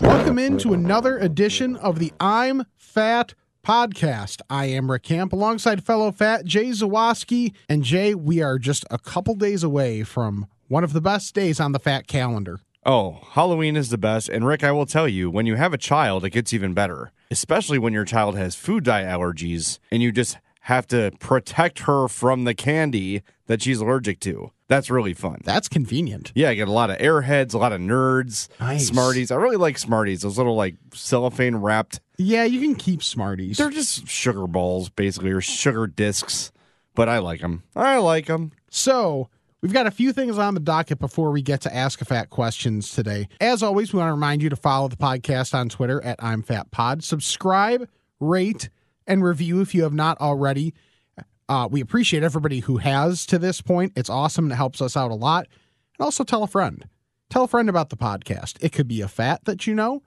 Welcome into another edition of the I'm Fat podcast. I am Rick Camp alongside fellow fat Jay Zawaski. And Jay, we are just a couple days away from one of the best days on the fat calendar. Oh, Halloween is the best. And Rick, I will tell you, when you have a child, it gets even better, especially when your child has food dye allergies and you just have to protect her from the candy that she's allergic to. That's really fun. That's convenient. yeah, I get a lot of airheads, a lot of nerds, Nice. Smarties. I really like Smarties, those little like cellophane wrapped. Yeah, you can keep Smarties. They're just sugar balls, basically, or sugar discs. But I like them. I like them. So, we've got a few things on the docket before we get to Ask a Fat questions today. As always, we want to remind you to follow the podcast on Twitter at I'm Fat Pod. Subscribe, rate, and review if you have not already. Uh, we appreciate everybody who has to this point. It's awesome and it helps us out a lot. And also tell a friend. Tell a friend about the podcast. It could be a fat that you know.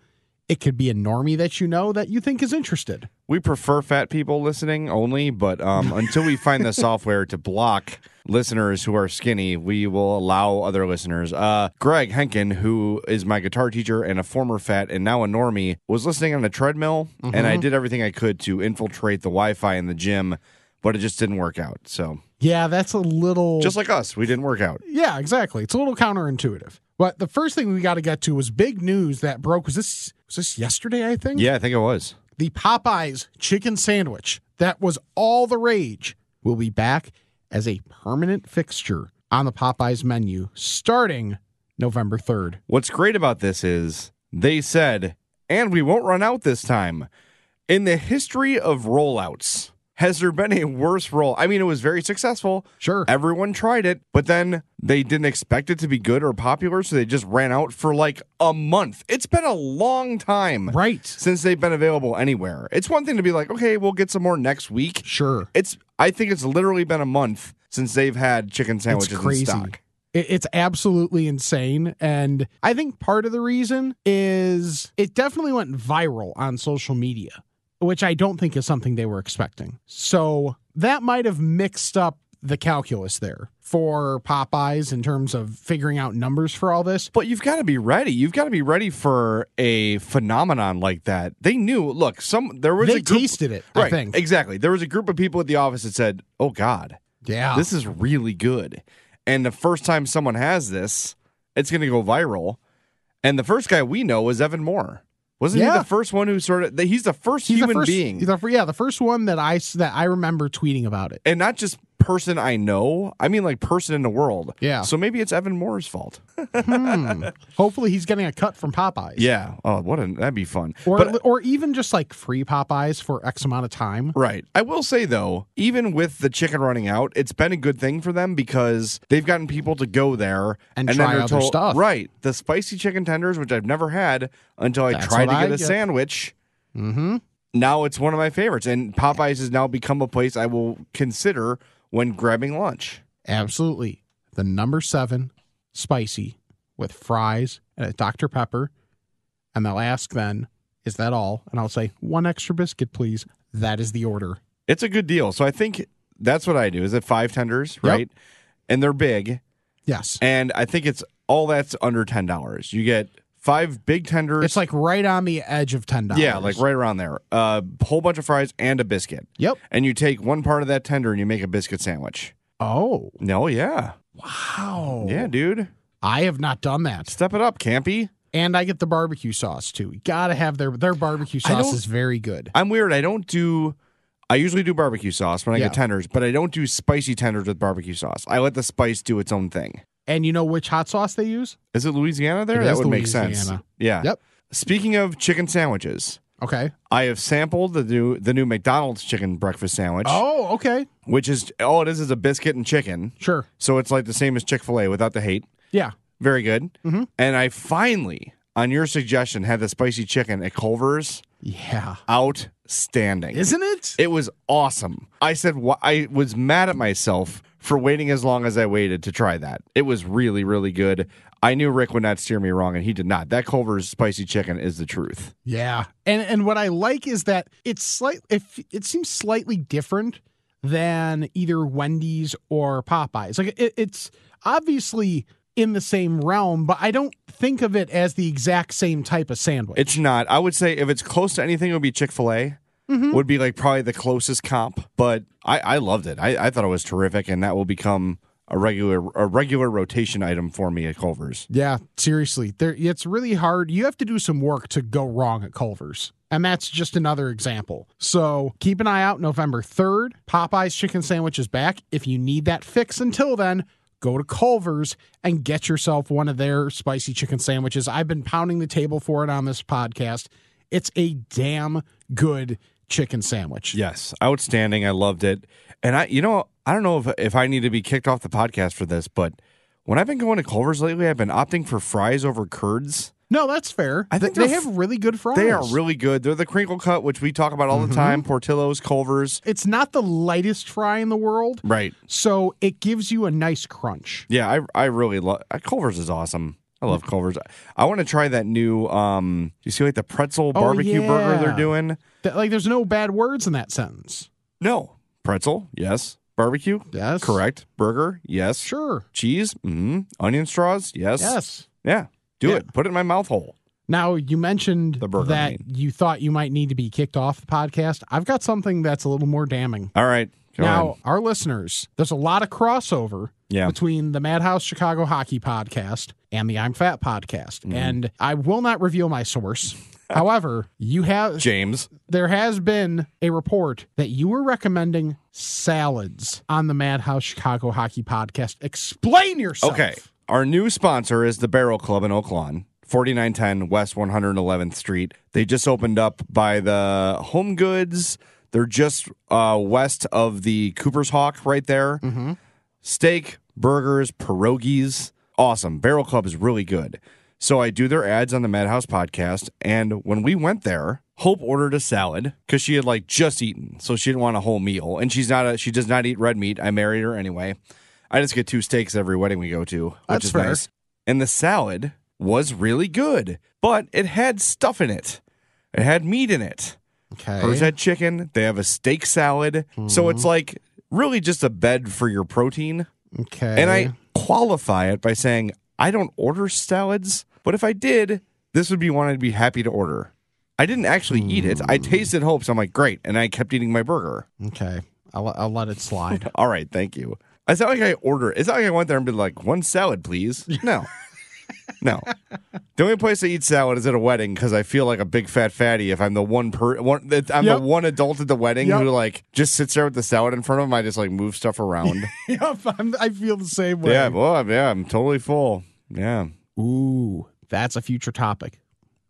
It could be a normie that you know that you think is interested. We prefer fat people listening only, but um, until we find the software to block listeners who are skinny, we will allow other listeners. Uh, Greg Henkin, who is my guitar teacher and a former fat and now a normie, was listening on a treadmill, and I did everything I could to infiltrate the Wi Fi in the gym, but it just didn't work out. So, Yeah, that's a little. just like us, we didn't work out. Yeah, exactly. It's a little counterintuitive. But the first thing we got to get to was big news that broke. Was this was this yesterday? I think. Yeah, I think it was. The Popeyes chicken sandwich that was all the rage will be back as a permanent fixture on the Popeyes menu starting November third. What's great about this is they said, and we won't run out this time. In the history of rollouts, has there been a worse role? I mean, it was very successful. Sure. Everyone tried it, but then they didn't expect it to be good or popular, so they just ran out for like a month. It's been a long time Right. since they've been available anywhere. It's one thing to be like, okay, we'll get some more next week. Sure. It's I think it's literally been a month since they've had chicken sandwiches it's crazy. in stock. It's absolutely insane. And I think part of the reason is it definitely went viral on social media, which I don't think is something they were expecting. So that might have mixed up the calculus there for Popeyes in terms of figuring out numbers for all this. But you've got to be ready. You've got to be ready for a phenomenon like that. They knew. Look, some there was They a group, tasted it, I Right, think. exactly. There was a group of people at the office that said, "Oh God, Yeah. this is really good." And the first time someone has this, it's going to go viral. And the first guy we know is Evan Moore. Wasn't he the first one who sort of? He's the first He's the human first- being, the- yeah, the first one that I that I remember tweeting about it. and not just person I know. I mean, like person in the world. Yeah. So maybe it's Evan Moore's fault. Hmm. Hopefully, he's getting a cut from Popeyes. yeah. Oh, what a that'd be fun. Or, But- or even just like free Popeyes for X amount of time. Right. I will say though, even with the chicken running out, it's been a good thing for them because they've gotten people to go there And then try other stuff. Right. The spicy chicken tenders, which I've never had until I That's tried to get I a get. sandwich. Mm-hmm. Now it's one of my favorites, and Popeyes has now become a place I will consider when grabbing lunch. Absolutely. The number seven spicy with fries and a Dr. Pepper. And they'll ask then, is that all? And I'll say, one extra biscuit, please. That is the order. It's a good deal. So I think that's what I do. Is it five tenders, Yep. right? And they're big, Yes. and I think it's all that's under ten dollars. You get five big tenders. It's like right on the edge of $10. Yeah, like right around there. A uh, whole bunch of fries and a biscuit. Yep. And you take one part of that tender and you make a biscuit sandwich. Oh, No, yeah. wow. Yeah, dude. I have not done that. Step it up, Campy. And I get the barbecue sauce too. You gotta have their their barbecue sauce is very good. I'm weird. I don't do. I usually do barbecue sauce when I Yeah. get tenders, but I don't do spicy tenders with barbecue sauce. I let the spice do its own thing. And you know which hot sauce they use? Is it Louisiana there? It that would make sense. Yeah. Yep. Speaking of chicken sandwiches, Okay. I have sampled the new the new McDonald's chicken breakfast sandwich, Oh, okay. which is all it is is a biscuit and chicken. Sure. So it's like the same as Chick Fil A without the hate. Yeah. Very good. Mm-hmm. And I finally, on your suggestion, had the spicy chicken at Culver's. Yeah. Outstanding. Isn't it? It was awesome. I said wh- I was mad at myself for waiting as long as I waited to try that. It was really, really good. I knew Rick would not steer me wrong, and he did not. That Culver's spicy chicken is the truth. Yeah. And and what I like is that it's slight If it seems slightly different than either Wendy's or Popeyes. Like it, it's obviously in the same realm, but I don't think of it as the exact same type of sandwich. It's not. I would say if it's close to anything, it would be Chick Fil A. Mm-hmm. Would be like probably the closest comp, but I, I loved it. I, I thought it was terrific, and that will become a regular a regular rotation item for me at Culver's. Yeah, seriously. There it's really hard. You have to do some work to go wrong at Culver's. And that's just another example. So keep an eye out November 3rd. Popeye's chicken sandwich is back. If you need that fix until then, go to Culver's and get yourself one of their spicy chicken sandwiches. I've been pounding the table for it on this podcast. It's a damn good chicken sandwich. Yes, outstanding. I loved it. And I, you know, I don't know if if I need to be kicked off the podcast for this, but when I've been going to Culver's lately, I've been opting for fries over curds. No, that's fair. I think they, have really good fries. They are really good. They're the crinkle cut, which we talk about all the mm-hmm. time. Portillo's, Culver's. It's not the lightest fry in the world, Right. so it gives you a nice crunch. Yeah, I I really love uh, Culver's is awesome. I love Culver's. I want to try that new um you see like the pretzel Oh, barbecue burger they're doing? Like, there's no bad words in that sentence. No. Pretzel, yes. Barbecue? Yes. Correct. Burger, yes. Sure. Cheese? Mm-hmm. Onion straws? Yes. Yes. Yeah. Do Yeah. it. Put it in my mouth hole. Now, you mentioned The burger, I that mean. you thought you might need to be kicked off the podcast. I've got something that's a little more damning. All right. Now, ahead. our listeners, there's a lot of crossover Yeah. between the Madhouse Chicago Hockey podcast and the I'm Fat podcast. Mm-hmm. And I will not reveal my source. However, you have James. there has been a report that you were recommending salads on the Madhouse Chicago Hockey podcast. Explain yourself. Okay. Our new sponsor is the Barrel Club in Oak Lawn. 4910 West 111th Street. They just opened up by the Home Goods. They're just uh, west of the Cooper's Hawk right there. Steak, burgers, pierogies. Awesome. Barrel Club is really good. So I do their ads on the Madhouse podcast. And when we went there, Hope ordered a salad because she had like just eaten. So she didn't want a whole meal. And she's not a, she does not eat red meat. I married her anyway. I just get two steaks every wedding we go to, which That's is fair. nice. And the salad was really good, but it had stuff in it. It had meat in it. Okay. Hers had chicken. They have a steak salad. So Mm-hmm. it's like really just a bed for your protein. okay. And I qualify it by saying I don't order salads, but if I did, this would be one I'd be happy to order. I didn't actually eat it. I hmm. tasted Hope, so I'm like, great. And I kept eating my burger. Okay. I'll, I'll let it slide. All right, thank you. It's not like I order. It's not like I went there and be like, one salad, please. No. No. The only place I eat salad is at a wedding because I feel like a big fat fatty if I'm the one per one. I'm Yep. the one adult at the wedding Yep. who like just sits there with the salad in front of him. I just like move stuff around. yep, I'm, I feel the same way. yeah, well, I'm- yeah, I'm totally full. Yeah, Ooh, that's a future topic.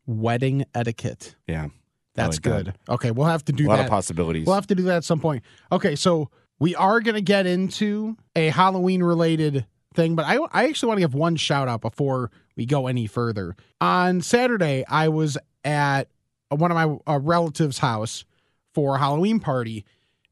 Wedding etiquette. yeah. That's like that. good. Okay, we'll have to do A lot that. of possibilities. We'll have to do that at some point. Okay, so we are going to get into a Halloween related thing, but I, I actually want to give one shout out before we go any further. On Saturday, I was at one of my uh, relatives' house for a Halloween party.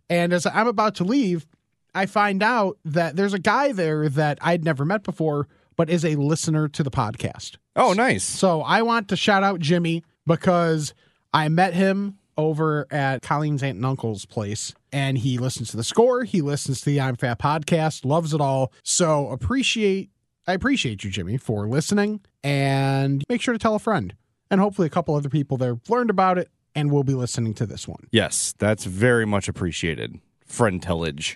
And as I'm about to leave, I find out that there's a guy there that I'd never met before, but is a listener to the podcast. oh, nice. So I want to shout out Jimmy because I met him over at Colleen's aunt and uncle's place, and he listens to the score. He listens to the I'm Fat podcast, loves it all. So appreciate I appreciate you, Jimmy, for listening, and make sure to tell a friend, and hopefully a couple other people there learned about it and will be listening to this one. Yes, that's very much appreciated. Friend tellage.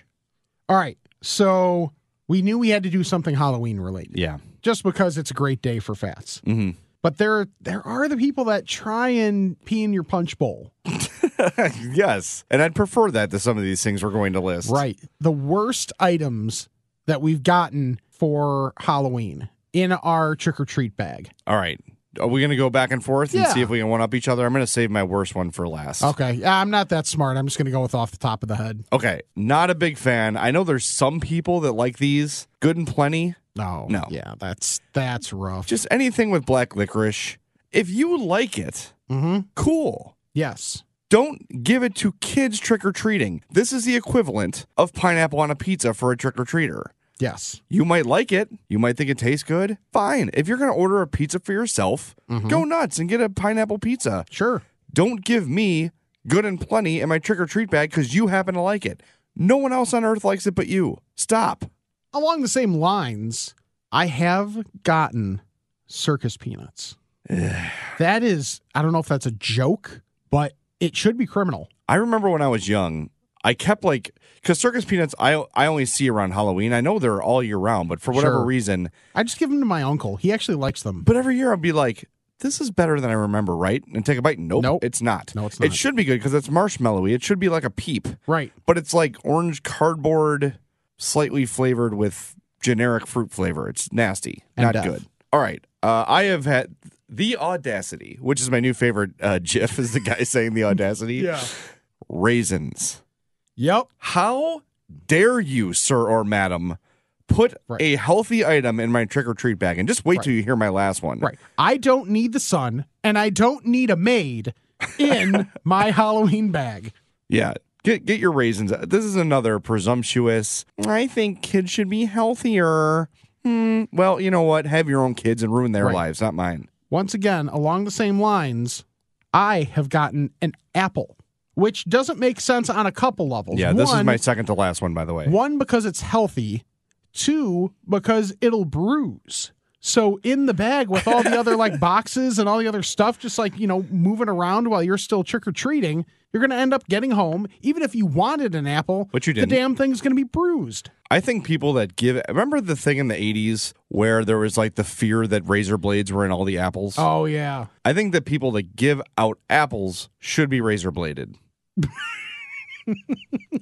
All right, so we knew we had to do something Halloween related, Yeah. just because it's a great day for fats. hmm But there there are the people that try and pee in your punch bowl. yes. And I'd prefer that to some of these things we're going to list. Right. The worst items that we've gotten for Halloween in our trick or treat bag. All right. Are we going to go back and forth and Yeah. see if we can one up each other? I'm going to save my worst one for last. Okay. Yeah, I'm not that smart. I'm just going to go with off the top of the head. Okay. Not a big fan. I know there's some people that like these. Good and plenty. No. No. Yeah, that's that's rough. Just anything with black licorice. If you like it, mm-hmm. cool. Yes. Don't give it to kids trick or treating. This is the equivalent of pineapple on a pizza for a trick or treater. Yes. You might like it. You might think it tastes good. Fine. If you're going to order a pizza for yourself, mm-hmm. go nuts and get a pineapple pizza. Sure. Don't give me good and plenty in my trick or treat bag because you happen to like it. No one else on earth likes it but you. Stop. Along the same lines, I have gotten circus peanuts. that is, I don't know if that's a joke, but it should be criminal. I remember when I was young, I kept like because circus peanuts I I only see around Halloween. I know they're all year round, but for whatever Sure. reason, I just give them to my uncle. He actually likes them. but every year I'll be like, this is better than I remember, right? And take a bite. Nope, Nope. it's not. No, it's not. It should be good because it's marshmallowy. It should be like a peep, Right. but it's like orange cardboard, slightly flavored with generic fruit flavor. It's nasty, And not death. good. All right, uh, I have had the audacity, which is my new favorite uh, GIF, is the guy saying the audacity. yeah. raisins. Yep. How dare you, sir or madam, put Right. a healthy item in my trick or treat bag? And just wait Right. till you hear my last one. Right. I don't need the sun and I don't need a maid in my Halloween bag. Yeah. Get get your raisins. This is another presumptuous. I think kids should be healthier. Hmm. Well, you know what? Have your own kids and ruin their Right. lives, not mine. Once again, along the same lines, I have gotten an apple, which doesn't make sense on a couple levels. Yeah, this is my second to last one, by the way. One, because it's healthy. Two, because it'll bruise. So in the bag with all the other like boxes and all the other stuff, just like, you know, moving around while you're still trick or treating, you're going to end up getting home. Even if you wanted an apple, But you didn't. the damn thing's going to be bruised. I think people that give remember the thing in the 80s where there was like the fear that razor blades were in all the apples? Oh, yeah. I think that people that give out apples should be razor bladed.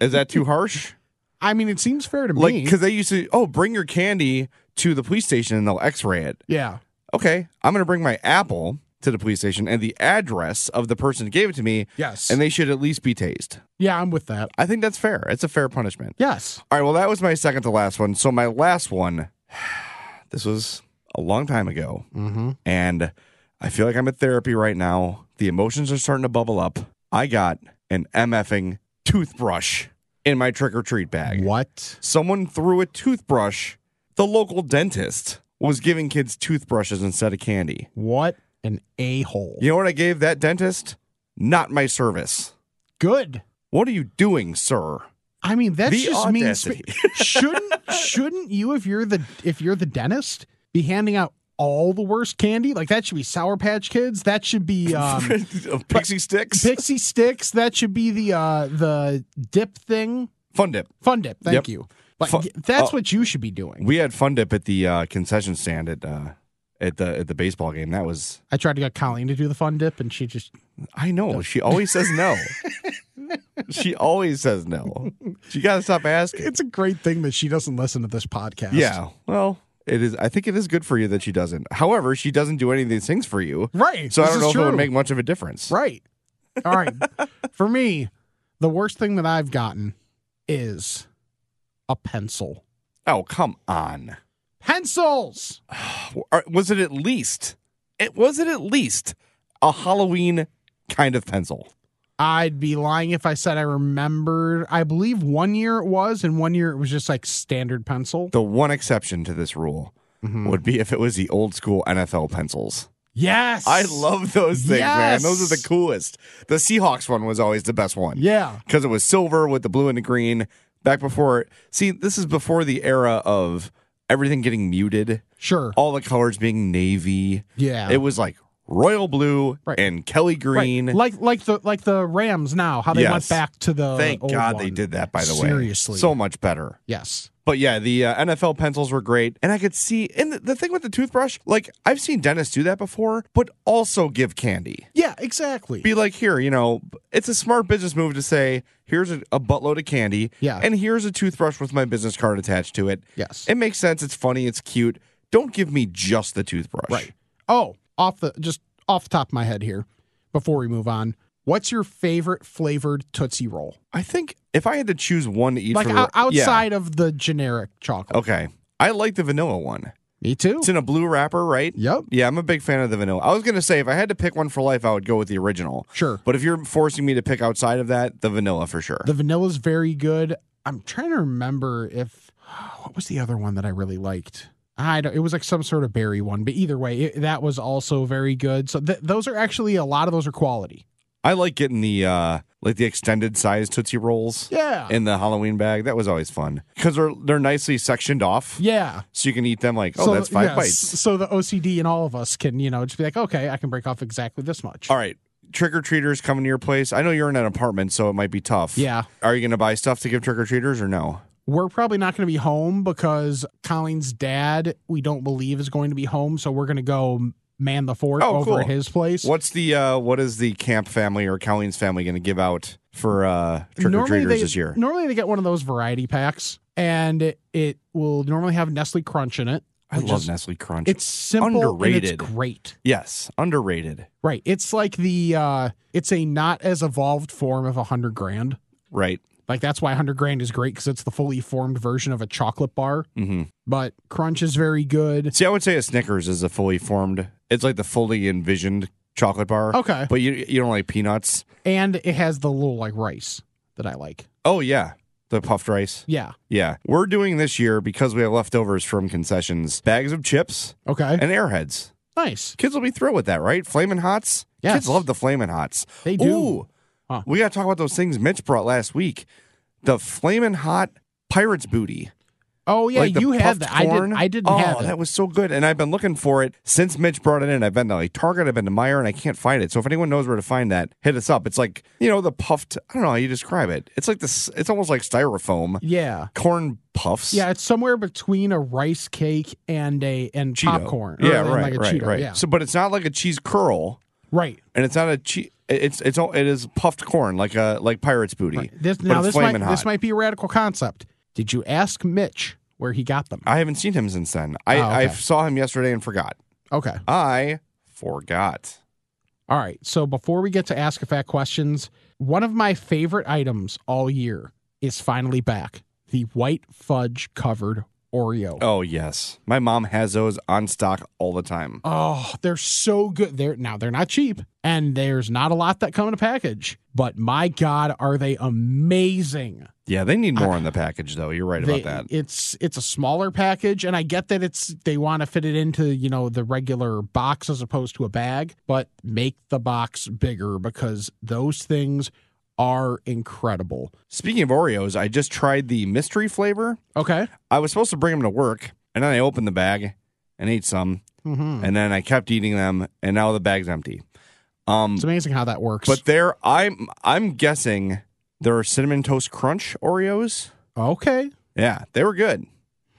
Is that too harsh? I mean, it seems fair to Like, me. because they used to, oh, bring your candy to the police station and they'll x ray it. yeah. Okay, I'm going to bring my apple to the police station and the address of the person who gave it to me, Yes. and they should at least be tased. yeah, I'm with that. I think that's fair. It's a fair punishment. Yes. All right, well, that was my second to last one. So, my last one, this was a long time ago. Mm-hmm. and I feel like I'm at therapy right now. The emotions are starting to bubble up. I got an MFing toothbrush in my trick or treat bag. What? Someone threw a toothbrush. The local dentist was giving kids toothbrushes instead of candy. What an a hole. You know what I gave that dentist? Not my service. Good. What are you doing, sir? I mean, that's The just mean. shouldn't shouldn't you, if you're the if you're the dentist, be handing out all the worst candy? Like that should be Sour Patch Kids. That should be um, Pixie sticks? Pixie Sticks. That should be the uh, the dip thing. Fun dip. Fun dip. Thank Yep. you. Fu- that's oh. what you should be doing. We had fun dip at the uh, concession stand at uh, at the at the baseball game. That was I tried to get Colleen to do the fun dip, and she just I know. She always says no. she always says no. She got to stop asking. it's a great thing that she doesn't listen to this podcast. Yeah. Well, it is. I think it is good for you that she doesn't. However, she doesn't do any of these things for you. Right. So I don't know if it would make much of a difference. Right. All right. For me, the worst thing that I've gotten is a pencil. Oh, come on. Pencils. Was it at least? It was it at least a Halloween kind of pencil. I'd be lying if I said I remembered. I believe one year it was, and one year it was just like standard pencil. The one exception to this rule Mm-hmm. would be if it was the old school NFL pencils. Yes. I love those things, man. Those are the coolest. The Seahawks one was always the best one. Yeah. because it was silver with the blue and the green. Back before, see, this is before the era of everything getting muted, Sure. all the colors being navy. Yeah. It was like royal blue Right. and Kelly green. Right. Like like the like the Rams now, how they went back to the Thank God they did that, by the way. Seriously. So much better. yes. But yeah, the uh, NFL pencils were great, and I could see. And the, the thing with the toothbrush, like I've seen dentists do that before, but also give candy. Yeah, exactly. Be like, here, you know, it's a smart business move to say, here's a, a buttload of candy, Yeah. and here's a toothbrush with my business card attached to it. Yes. it makes sense. It's funny. It's cute. Don't give me just the toothbrush. Right. Oh, off the just off the top of my head here, before we move on, what's your favorite flavored Tootsie Roll? I think if I had to choose one to eat, Like o- yeah. outside of the generic chocolate. Okay, I like the vanilla one. Me too. It's in a blue wrapper, right? Yep. Yeah, I'm a big fan of the vanilla. I was gonna say if I had to pick one for life, I would go with the original. Sure. But if you're forcing me to pick outside of that, the vanilla for sure. The vanilla's very good. I'm trying to remember if what was the other one that I really liked. I don't, it was like some sort of berry one, but either way, it, that was also very good. So th- those are actually a lot of those are quality. I like getting the uh like the extended size Tootsie Rolls. Yeah. In the Halloween bag, that was always fun because they're they're nicely sectioned off, yeah. so you can eat them like oh that's five yes, bites. So the OCD in all of us can, you know, just be like, okay, I can break off exactly this much. All right, trick or treaters coming to your place. I know you're in an apartment, so it might be tough. Yeah. Are you going to buy stuff to give trick or treaters or no? We're probably not going to be home because Colleen's dad, we don't believe, is going to be home. So we're going to go man the fort Oh, over cool. at his place. What's the uh what is the camp family or Colleen's family going to give out for uh trick or treaters this year? Normally they get one of those variety packs, and it, it will normally have Nestle Crunch in it. I love is- Nestle Crunch. It's simple Underrated. it's great. yes, underrated. Right. It's like the uh it's a not as evolved form of a hundred grand. Right. Like that's why hundred grand is great because it's the fully formed version of a chocolate bar. hmm But Crunch is very good. See, I would say a Snickers is a fully formed. It's like the fully envisioned chocolate bar. Okay. But you you don't like peanuts? And it has the little like rice that I like. Oh yeah, the puffed rice. Yeah. Yeah, we're doing this year because we have leftovers from concessions, bags of chips Okay. and airheads. nice. Kids will be thrilled with that, right? Flamin' Hots. Yes. Kids love the Flamin' Hots. They do. Ooh, Huh. we got to talk about those things Mitch brought last week. The flaming Hot Pirates booty. Oh yeah, like you had that. I corn. didn't. I didn't oh, have it. that was so good, and I've been looking for it since Mitch brought it in. I've been to like Target, I've been to Meijer, and I can't find it. So if anyone knows where to find that, hit us up. It's like you know the puffed. I don't know how you describe it. It's like this. It's almost like styrofoam yeah. corn puffs. Yeah, it's somewhere between a rice cake and a and Cheeto. popcorn. or- Yeah, right, like a right, Cheeto, right. Yeah, So, but it's not like a cheese curl, right. and it's not a cheese. It's it's all it is puffed corn like a like pirate's booty. right. This now this might this might be a radical concept. Did you ask Mitch where he got them? I haven't seen him since then. I Oh, okay. I saw him yesterday and forgot. Okay. I forgot. All right. So before we get to ask a fat questions, one of my favorite items all year is finally back. The white fudge covered Oreo. Oh yes, my mom has those on stock all the time. Oh, they're so good. They're now they're not cheap, and there's not a lot that come in a package. But my God, are they amazing? Yeah, they need more in the package though. You're right They- about that. It's it's a smaller package, and I get that it's they want to fit it into you know the regular box as opposed to a bag, but make the box bigger because those things are incredible. Speaking of Oreos, I just tried the mystery flavor. Okay. I was supposed to bring them to work, and then I opened the bag and ate some, Mm-hmm. and then I kept eating them, and now the bag's empty. Um, It's amazing how that works. but there, I'm I'm guessing there are cinnamon toast crunch Oreos. okay. Yeah, they were good.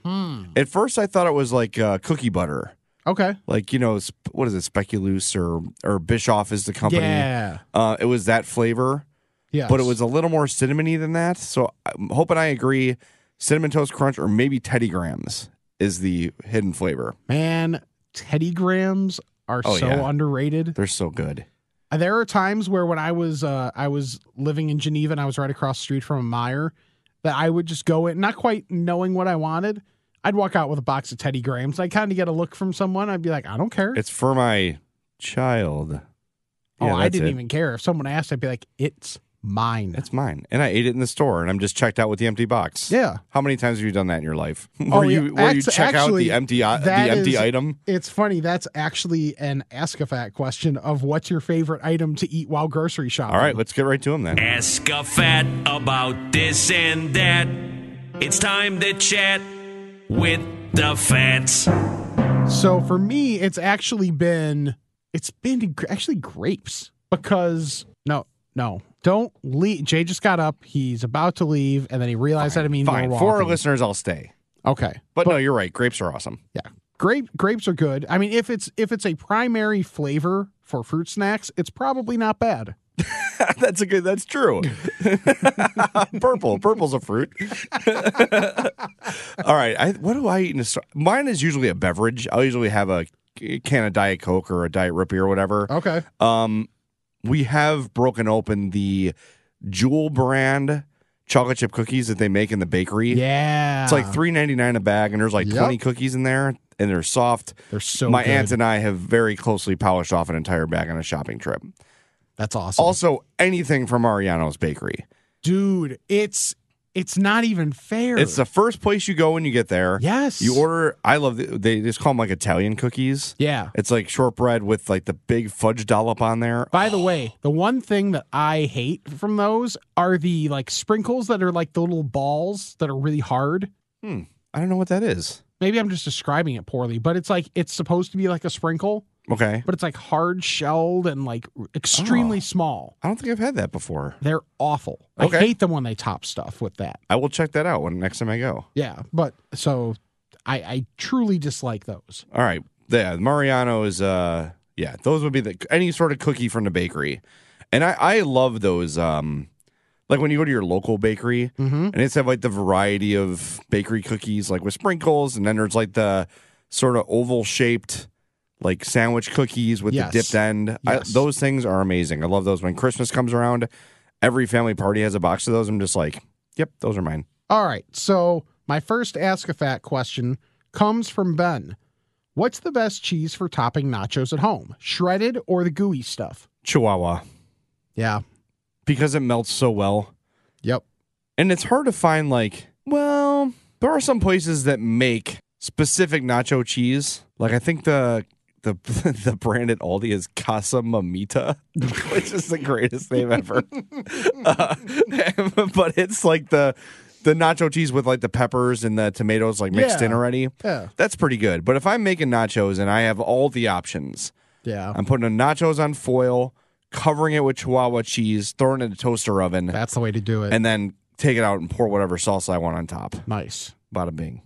Hmm. At first, I thought it was like uh, cookie butter, Okay. like you know, what is it, Speculoos or or Biscoff is the company. Yeah. Uh, it was that flavor, Yes. but it was a little more cinnamony than that. So I'm hoping I agree. Cinnamon toast crunch or maybe Teddy Grahams is the hidden flavor. man. Teddy Grahams are Oh, so yeah. underrated. They're so good. There are times where when I was uh, I was living in Geneva and I was right across the street from a Meijer, that I would just go in, not quite knowing what I wanted. I'd walk out with a box of Teddy Grahams. I kind of get a look from someone. I'd be like, I don't care. It's for my child. oh, Yeah, I didn't it. even care. If someone asked, I'd be like, it's mine. It's mine, and I ate it in the store, and I'm just checked out with the empty box. yeah. How many times have you done that in your life? Oh, where yeah. you where you Actu- check out the empty uh, the empty is- item? It's funny. That's actually an ask a fat question of what's your favorite item to eat while grocery shopping. All right, let's get right to him then. Ask a fat about this and that. It's time to chat with the fats. So for me, it's actually been it's been gr- actually grapes because no no don't leave. Jay just got up. He's about to leave, and then he realized that I mean Fine. For our listeners, I'll stay. Okay. But, no, you're right. Grapes are awesome. Yeah. Grape grapes are good. I mean, if it's if it's a primary flavor for fruit snacks, it's probably not bad. that's a good. That's true. Purple. Purple's a fruit. All right. I, what do I eat in a? Mine is usually a beverage. I'll usually have a can of Diet Coke or a Diet Rippy or whatever. Okay. Um, we have broken open the Jewel brand chocolate chip cookies that they make in the bakery. Yeah. It's like three ninety nine a bag, and there's like Yep. twenty cookies in there, and they're soft. They're so My good. aunt and I have very closely polished off an entire bag on a shopping trip. That's awesome. Also, anything from Mariano's Bakery. Dude, it's it's not even fair. It's the first place you go when you get there. Yes. You order. I love. The, they just call them like Italian cookies. Yeah. It's like shortbread with like the big fudge dollop on there. By the way, the one thing that I hate from those are the like sprinkles that are like the little balls that are really hard. Hmm. I don't know what that is. Maybe I'm just describing it poorly, but it's like it's supposed to be like a sprinkle, Okay. but it's like hard shelled and like extremely Oh. small. I don't think I've had that before. They're awful. Okay. I hate them when they top stuff with that. I will check that out when next time I go. Yeah, but so I, I truly dislike those. All right. Yeah, Mariano is uh yeah, those would be the any sort of cookie from the bakery. And I I love those um like when you go to your local bakery Mm-hmm. and it's have like the variety of bakery cookies like with sprinkles and then there's like the sort of oval shaped like sandwich cookies with Yes. the dipped end. I, those things are amazing. I love those when Christmas comes around. Every family party has a box of those. I'm just like, yep, those are mine. All right. So my first Ask a Fat question comes from Ben. What's the best cheese for topping nachos at home? Shredded or the gooey stuff? Chihuahua Yeah. because it melts so well. Yep. And it's hard to find like, well, there are some places that make specific nacho cheese. Like I think the the the brand at Aldi is Casa Mamita, which is the greatest name ever. Uh, but it's like the the nacho cheese with like the peppers and the tomatoes like mixed in already. Yeah. That's pretty good. But if I'm making nachos and I have all the options, Yeah. I'm putting the nachos on foil, covering it with Chihuahua cheese, throwing it in a toaster oven, That's the way to do it. and then take it out and pour whatever sauce I want on top. nice. Bada bing.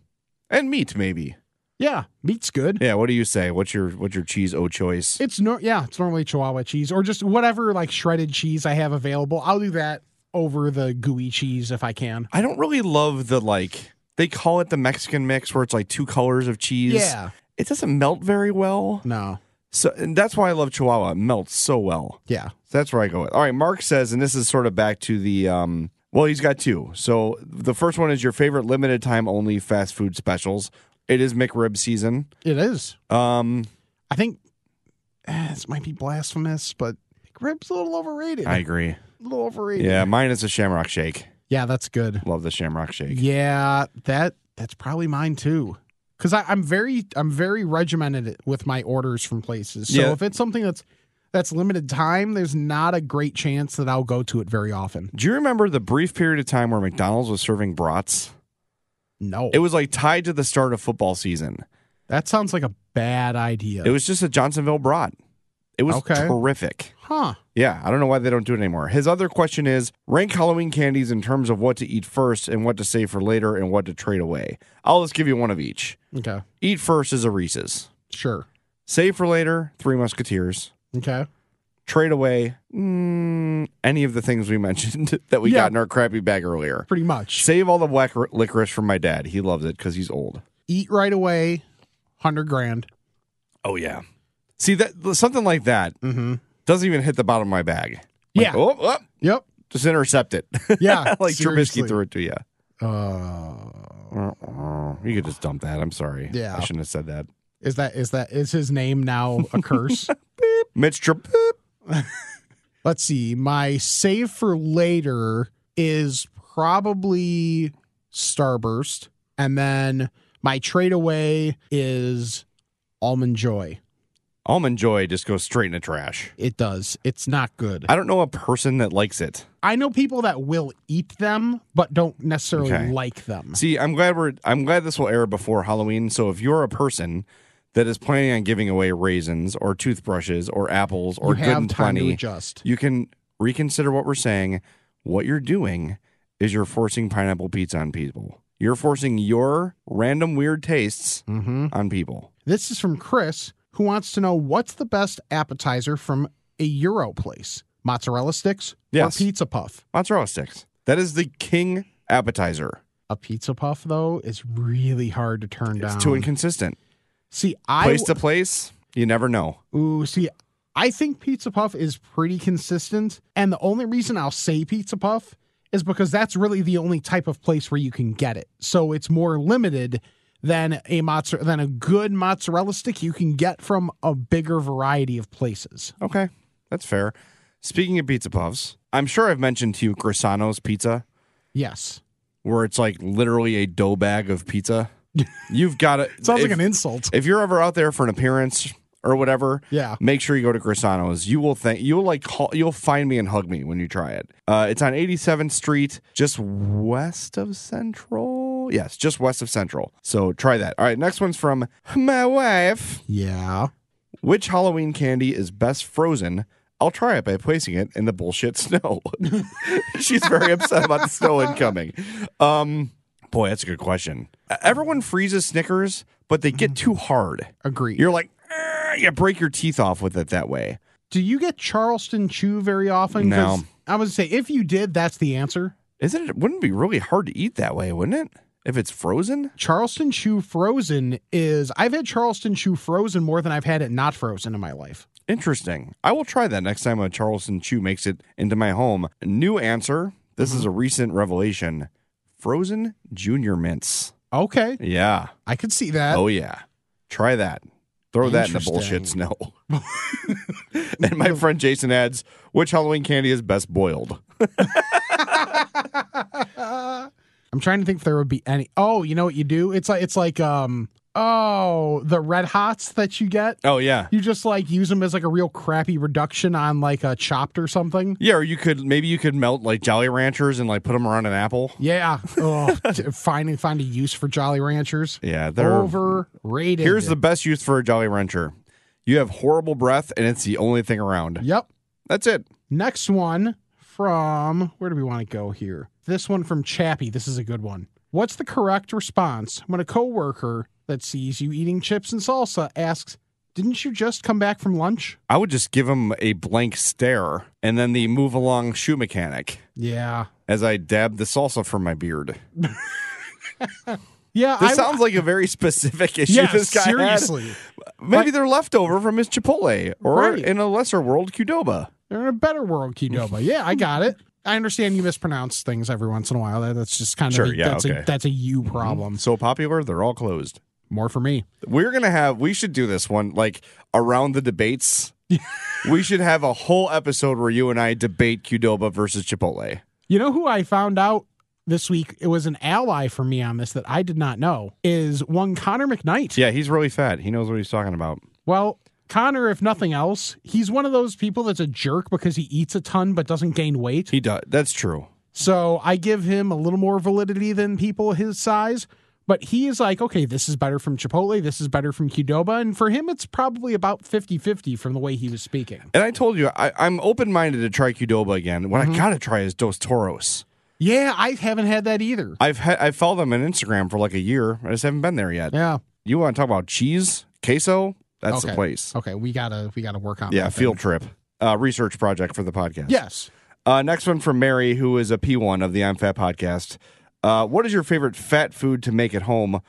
And meat, maybe. Yeah. Meat's good. Yeah. What do you say? What's your what's your cheese o choice? It's no yeah, it's normally Chihuahua cheese or just whatever like shredded cheese I have available. I'll do that over the gooey cheese if I can. I don't really love the like they call it the Mexican mix where it's like two colors of cheese. Yeah. It doesn't melt very well. No. So and that's why I love Chihuahua. It melts so well. Yeah. So that's where I go with. All right, Mark says, and this is sort of back to the um well, he's got two. So the first one is your favorite limited time only fast food specials. It is McRib season. It is. Um I think eh, this might be blasphemous, but rib's a little overrated. I agree. a little overrated. Yeah, mine is a shamrock shake. Yeah, that's good. Love the shamrock shake. Yeah, that that's probably mine too. Because I'm very I'm very regimented with my orders from places. So Yeah. if it's something that's that's limited time, there's not a great chance that I'll go to it very often. Do you remember the brief period of time where McDonald's was serving brats? No, It was like tied to the start of football season. that sounds like a bad idea. It was just a Johnsonville brat. It was Okay. terrific. huh? Yeah, I don't know why they don't do it anymore. His other question is rank Halloween candies in terms of what to eat first and what to save for later and what to trade away. I'll just give you one of each. Okay, Eat first is a Reese's. sure. Save for later, Three Musketeers. Okay, Trade away, mm, any of the things we mentioned that we Yeah. got in our crappy bag earlier. pretty much. Save all the whack licorice from my dad. He loves it because he's old. Eat right away, hundred grand. Oh yeah. See that something like that Mm-hmm. doesn't even hit the bottom of my bag. Like, Yeah. Oh, oh, Yep. just intercept it. Yeah. like seriously. Trubisky threw it to you. Uh, You could just dump that. I'm sorry. Yeah. I shouldn't have said that. is that is that is his name now a curse? Mitch Trub. Let's see. My save for later is probably Starburst. And then my trade away is Almond Joy. Almond Joy just goes straight in the trash. It does. It's not good. I don't know a person that likes it. I know people that will eat them, but don't necessarily Okay. like them. See, I'm glad we're I'm glad this will air before Halloween. So if you're a person that is planning on giving away raisins or toothbrushes or apples or you good have and plenty, you can reconsider what we're saying. What you're doing is you're forcing pineapple pizza on people. You're forcing your random weird tastes Mm-hmm. on people. This is from Chris, who wants to know what's the best appetizer from a Euro place? Mozzarella sticks Yes. or pizza puff? Mozzarella sticks. That is the king appetizer. A pizza puff, though, is really hard to turn It's down. It's too inconsistent. See, I Place to place, you never know. Ooh, see, I think Pizza Puff is pretty consistent. And the only reason I'll say Pizza Puff is because that's really the only type of place where you can get it. So it's more limited than a mozzarella than a good mozzarella stick you can get from a bigger variety of places. Okay, that's fair. Speaking of pizza puffs, I'm sure I've mentioned to you Grisano's pizza, Yes. where it's like literally a dough bag of pizza. You've got to. Sounds if, like an insult. If you're ever out there for an appearance or whatever, Yeah. make sure you go to Grisano's. You will think you'll like call, you'll find me and hug me when you try it. Uh, it's on 87th Street, just west of Central. Yes, just west of Central. So try that. All right, next one's from my wife. Yeah. Which Halloween candy is best frozen? I'll try it by placing it in the bullshit snow. She's very upset about the snow incoming. Um, boy, that's a good question. Everyone freezes Snickers, but they get too hard. Agree. You're like, "Ah," you break your teeth off with it that way. Do you get Charleston Chew very often? 'Cause No. I would say if you did, that's the answer. Isn't it? Wouldn't it be really hard to eat that way, wouldn't it? If it's frozen? Charleston Chew frozen is I've had Charleston Chew frozen more than I've had it not frozen in my life. Interesting. I will try that next time a Charleston Chew makes it into my home. New answer. This is a recent revelation. Frozen junior mints. Okay, Yeah. I could see that. Oh yeah. Try that. Throw that in the bullshit snow. and my friend Jason adds, which Halloween candy is best boiled? I'm trying to think if there would be any. Oh, you know what you do? It's like it's like um oh the red hots that you get. Oh yeah. You just like use them as like a real crappy reduction on like a chopped or something. Yeah, or you could maybe you could melt like Jolly Ranchers and like put them around an apple. Yeah. Oh, t- find find a use for Jolly Ranchers. Yeah, they're Overrated. Here's the best use for a Jolly Rancher. You have horrible breath and it's the only thing around. Yep. That's it. Next one from where do we want to go here? This one from Chappie. This is a good one. What's the correct response when a coworker that sees you eating chips and salsa asks, "Didn't you just come back from lunch?" I would just give him a blank stare and then the move along shoe mechanic Yeah. as I dab the salsa from my beard. Yeah, This I sounds like a very specific issue yeah, this guy had. seriously. Maybe they're leftover from his Chipotle, or Right. in a lesser world, Qdoba. They're in a better world, Qdoba. Yeah, I got it. I understand you mispronounce things every once in a while. That's just kind of Sure, a, yeah, that's okay. a that's a you problem. So popular, they're all closed. More for me. We're gonna have. We should do this one like around the debates. we should have a whole episode where you and I debate Qdoba versus Chipotle. You know who I found out this week? It was an ally for me on this that I did not know. Is one Connor McKnight. Yeah, he's really fat. He knows what he's talking about. Well, Connor, if nothing else, he's one of those people that's a jerk because he eats a ton but doesn't gain weight. He does. That's true. So I give him a little more validity than people his size. But he is like, okay, this is better from Chipotle. This is better from Qdoba. And for him, it's probably about 50 50 from the way he was speaking. And I told you, I, I'm open minded to try Qdoba again. What Mm-hmm. I gotta try is Dos Toros. Yeah, I haven't had that either. I've had I followed them on Instagram for like a year. I just haven't been there yet. Yeah. You want to talk about cheese, queso? That's the place. Okay, we gotta we gotta work on Yeah, field thing. trip, uh, research project for the podcast. Yes. Uh, next one from Mary, who is a P1 of the I'm Fat podcast. Uh, what is your favorite fat food to make at home?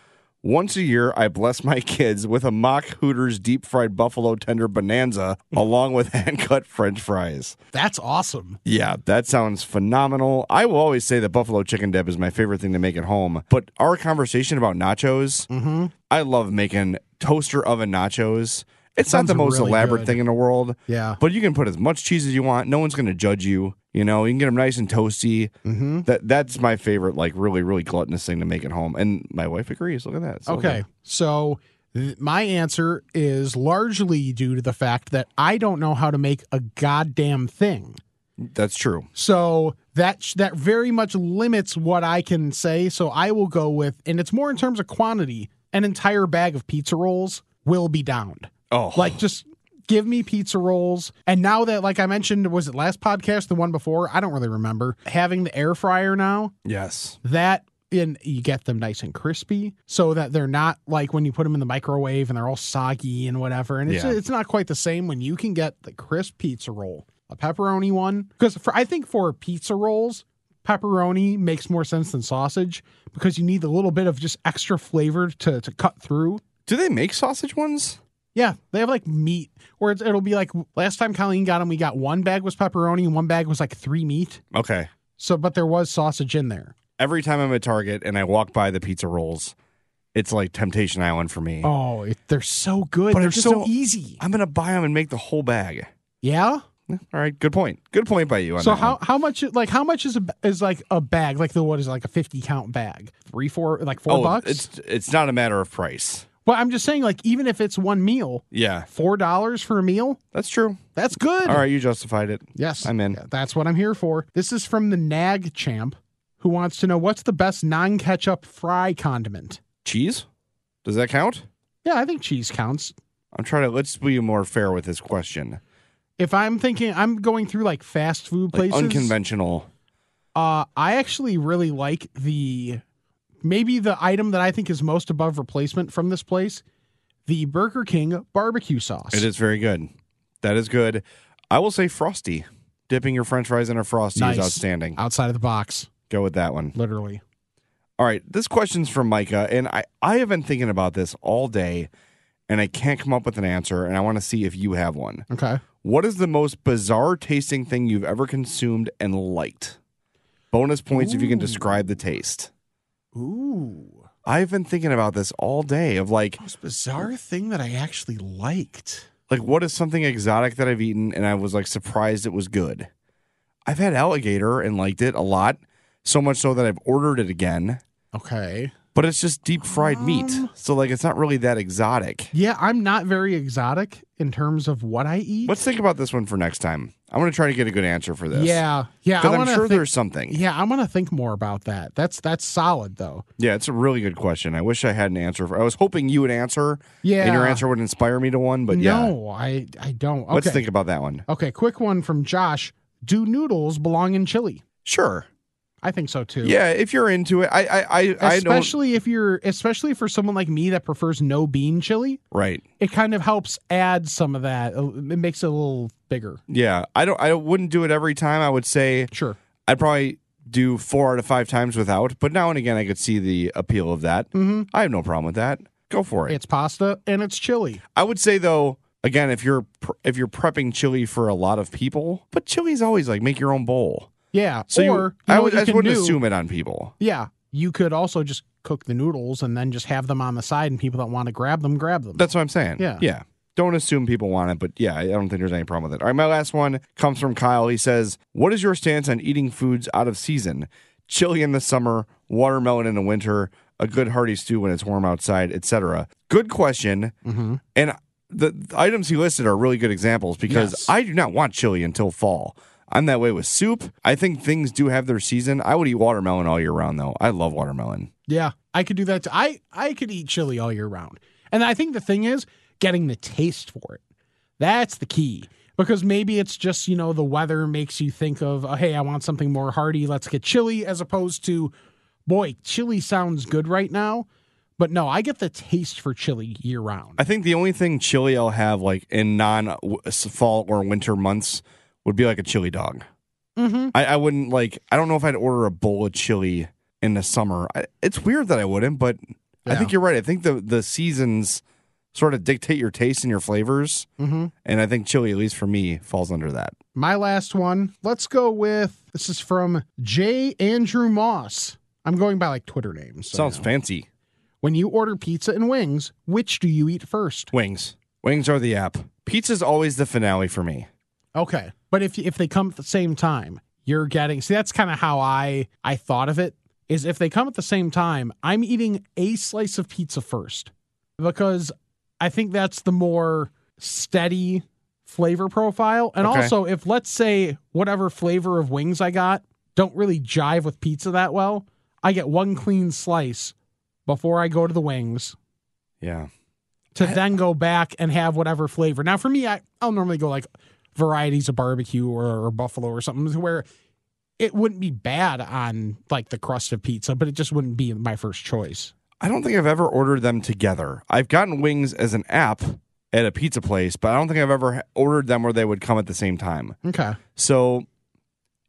Once a year, I bless my kids with a mock Hooters deep fried buffalo tender bonanza along with hand cut French fries. That's awesome. Yeah, that sounds phenomenal. I will always say that buffalo chicken dip is my favorite thing to make at home. But our conversation about nachos, Mm-hmm. I love making toaster oven nachos. It's not the most really elaborate good. thing in the world. Yeah. But you can put as much cheese as you want. No one's going to judge you. You know, you can get them nice and toasty. Mm-hmm. That that's my favorite, like really, really gluttonous thing to make at home. And my wife agrees. Look at that. So Okay. So th- my answer is largely due to the fact that I don't know how to make a goddamn thing. that's true. So that sh- that very much limits what I can say. So I will go with, and it's more in terms of quantity. An entire bag of pizza rolls will be downed. Oh, Like just give me pizza rolls. And now that, like I mentioned, was it last podcast, the one before? I don't really remember. Having the air fryer now, yes. that and you get them nice and crispy so that they're not like when you put them in the microwave and they're all soggy and whatever. And it's Yeah. it's not quite the same when you can get the crisp pizza roll, a pepperoni one. Because for I think for pizza rolls, pepperoni makes more sense than sausage because you need a little bit of just extra flavor to to cut through. Do they make sausage ones? Yeah, they have like meat, or it's, it'll be like last time Colleen got them, we got one bag was pepperoni and one bag was like three meat. Okay. So, but there was sausage in there. Every time I'm at Target and I walk by the pizza rolls, it's like Temptation Island for me. Oh, it, they're so good. But they're it's so, so- easy. I'm gonna buy them and make the whole bag. Yeah. All right, good point. Good point by you. On So how one. how much like how much is a is like a bag like the what is it, like a fifty count bag three four like four oh, bucks? it's it's not a matter of price. Well, I'm just saying like even if it's one meal, Yeah, four dollars for a meal, that's true. that's good. All right, you justified it. Yes, I'm in. That's what I'm here for. This is from the Nag Champ, who wants to know what's the best non ketchup fry condiment. Cheese? Does that count? Yeah, I think cheese counts. I'm trying to let's be more fair with this question. If I'm thinking, I'm going through like fast food Like places. unconventional. Uh, I actually really like the maybe the item that I think is most above replacement from this place, the Burger King barbecue sauce. It is very good. That is good. I will say frosty. Dipping your French fries in a frosty Nice. is outstanding. outside of the box, Go with that one. literally. All right, this question's from Micah, and I I have been thinking about this all day, and I can't come up with an answer, and I want to see if you have one. Okay. What is the most bizarre tasting thing you've ever consumed and liked? Bonus points if you can describe the taste. Ooh, I've been thinking about this all day of like most bizarre thing that I actually liked. like what is something exotic that I've eaten and I was like surprised it was good. I've had alligator and liked it a lot, so much so that I've ordered it again. Okay. But it's just deep fried meat, Um, so like it's not really that exotic. Yeah, I'm not very exotic in terms of what I eat. Let's think about this one for next time. I'm to try to get a good answer for this. Yeah, yeah. I because I'm wanna sure think- there's something. Yeah, I'm gonna think more about that. That's that's solid though. Yeah, it's a really good question. I wish I had an answer. For, I was hoping you would answer, Yeah. and your answer would inspire me to one. But yeah, no, I I don't. Okay. let's think about that one. Okay, quick one from Josh. Do noodles belong in chili? Sure. I think so too. Yeah, if you're into it, I, I, I, I. Especially if you're, especially for someone like me that prefers no bean chili, Right. it kind of helps add some of that. It makes it a little bigger. Yeah, I don't. I wouldn't do it every time. I would say Sure. I'd probably do four out of five times without. But now and again, I could see the appeal of that. Mm-hmm. I have no problem with that. Go for it. It's pasta and it's chili. I would say though, again, if you're if you're prepping chili for a lot of people, but chili's always like make your own bowl. Yeah. So or you, you I, would, I just wouldn't do? assume it on people. Yeah. You could also just cook the noodles and then just have them on the side, and people that want to grab them, grab them. That's what I'm saying. Yeah. Yeah. Don't assume people want it, but yeah, I don't think there's any problem with it. All right, my last one comes from Kyle. He says, What is your stance on eating foods out of season? Chili in the summer, watermelon in the winter, a good hearty stew when it's warm outside, etc. Good question. Mm-hmm. And the, the items he listed are really good examples because Yes. I do not want chili until fall. I'm that way with soup. I think things do have their season. I would eat watermelon all year round, though. I love watermelon. Yeah, I could do that. Too. I I could eat chili all year round, and I think the thing is getting the taste for it. That's the key because maybe it's just you know the weather makes you think of oh, hey I want something more hearty. Let's get chili as opposed to boy chili sounds good right now. But no, I get the taste for chili year round. I think the only thing chili I'll have like in non uh, fall or winter months would be like a chili dog. Mm-hmm. I, I wouldn't like. I don't know if I'd order a bowl of chili in the summer. I, it's weird that I wouldn't, but I think you're right. I think the the seasons sort of dictate your taste and your flavors, Mm-hmm. and I think chili, at least for me, falls under that. My last one. Let's go with this is from J. Andrew Moss. I'm going by like Twitter names. so Sounds fancy. When you order pizza and wings, which do you eat first? Wings. Wings are the app. Pizza's always the finale for me. Okay, but if if they come at the same time, you're getting. See, that's kind of how I I thought of it. Is if they come at the same time, I'm eating a slice of pizza first because I think that's the more steady flavor profile. And Okay. also, if let's say whatever flavor of wings I got don't really jive with pizza that well, I get one clean slice before I go to the wings Yeah. to then go back and have whatever flavor. Now, for me, I, I'll normally go like varieties of barbecue or, or buffalo or something where it wouldn't be bad on like the crust of pizza, but it just wouldn't be my first choice. I don't think I've ever ordered them together. I've gotten wings as an app at a pizza place, but I don't think I've ever ordered them where they would come at the same time. Okay. So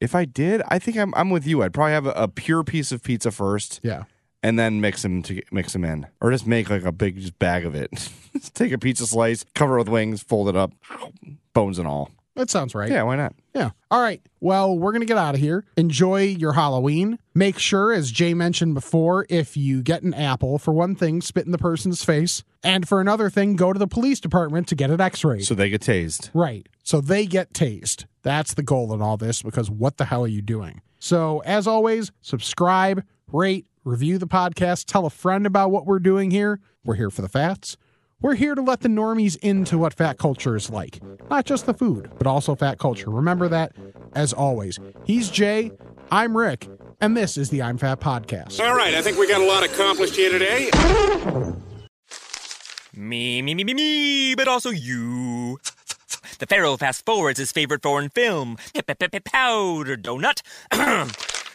if I did, I think I'm I'm with you. I'd probably have a, a pure piece of pizza first, Yeah. and then mix them to mix them in, or just make like a big just bag of it. Take a pizza slice, cover it with wings, fold it up, bones and all. That sounds right. Yeah, why not? Yeah. All right. Well, we're going to get out of here. Enjoy your Halloween. Make sure, as Jay mentioned before, if you get an apple, for one thing, spit in the person's face. And for another thing, go to the police department to get it x rayed. So they get tased. Right. So they get tased. That's the goal in all this because what the hell are you doing? So, as always, subscribe, rate, review the podcast, tell a friend about what we're doing here. We're here for the fats. We're here to let the normies into what fat culture is like. Not just the food, but also fat culture. Remember that, as always. He's Jay, I'm Rick, and this is the I'm Fat Podcast. All right, I think we got a lot accomplished here today. Me, me, me, me, me, but also you. The Pharaoh fast forwards his favorite foreign film, Powder Donut.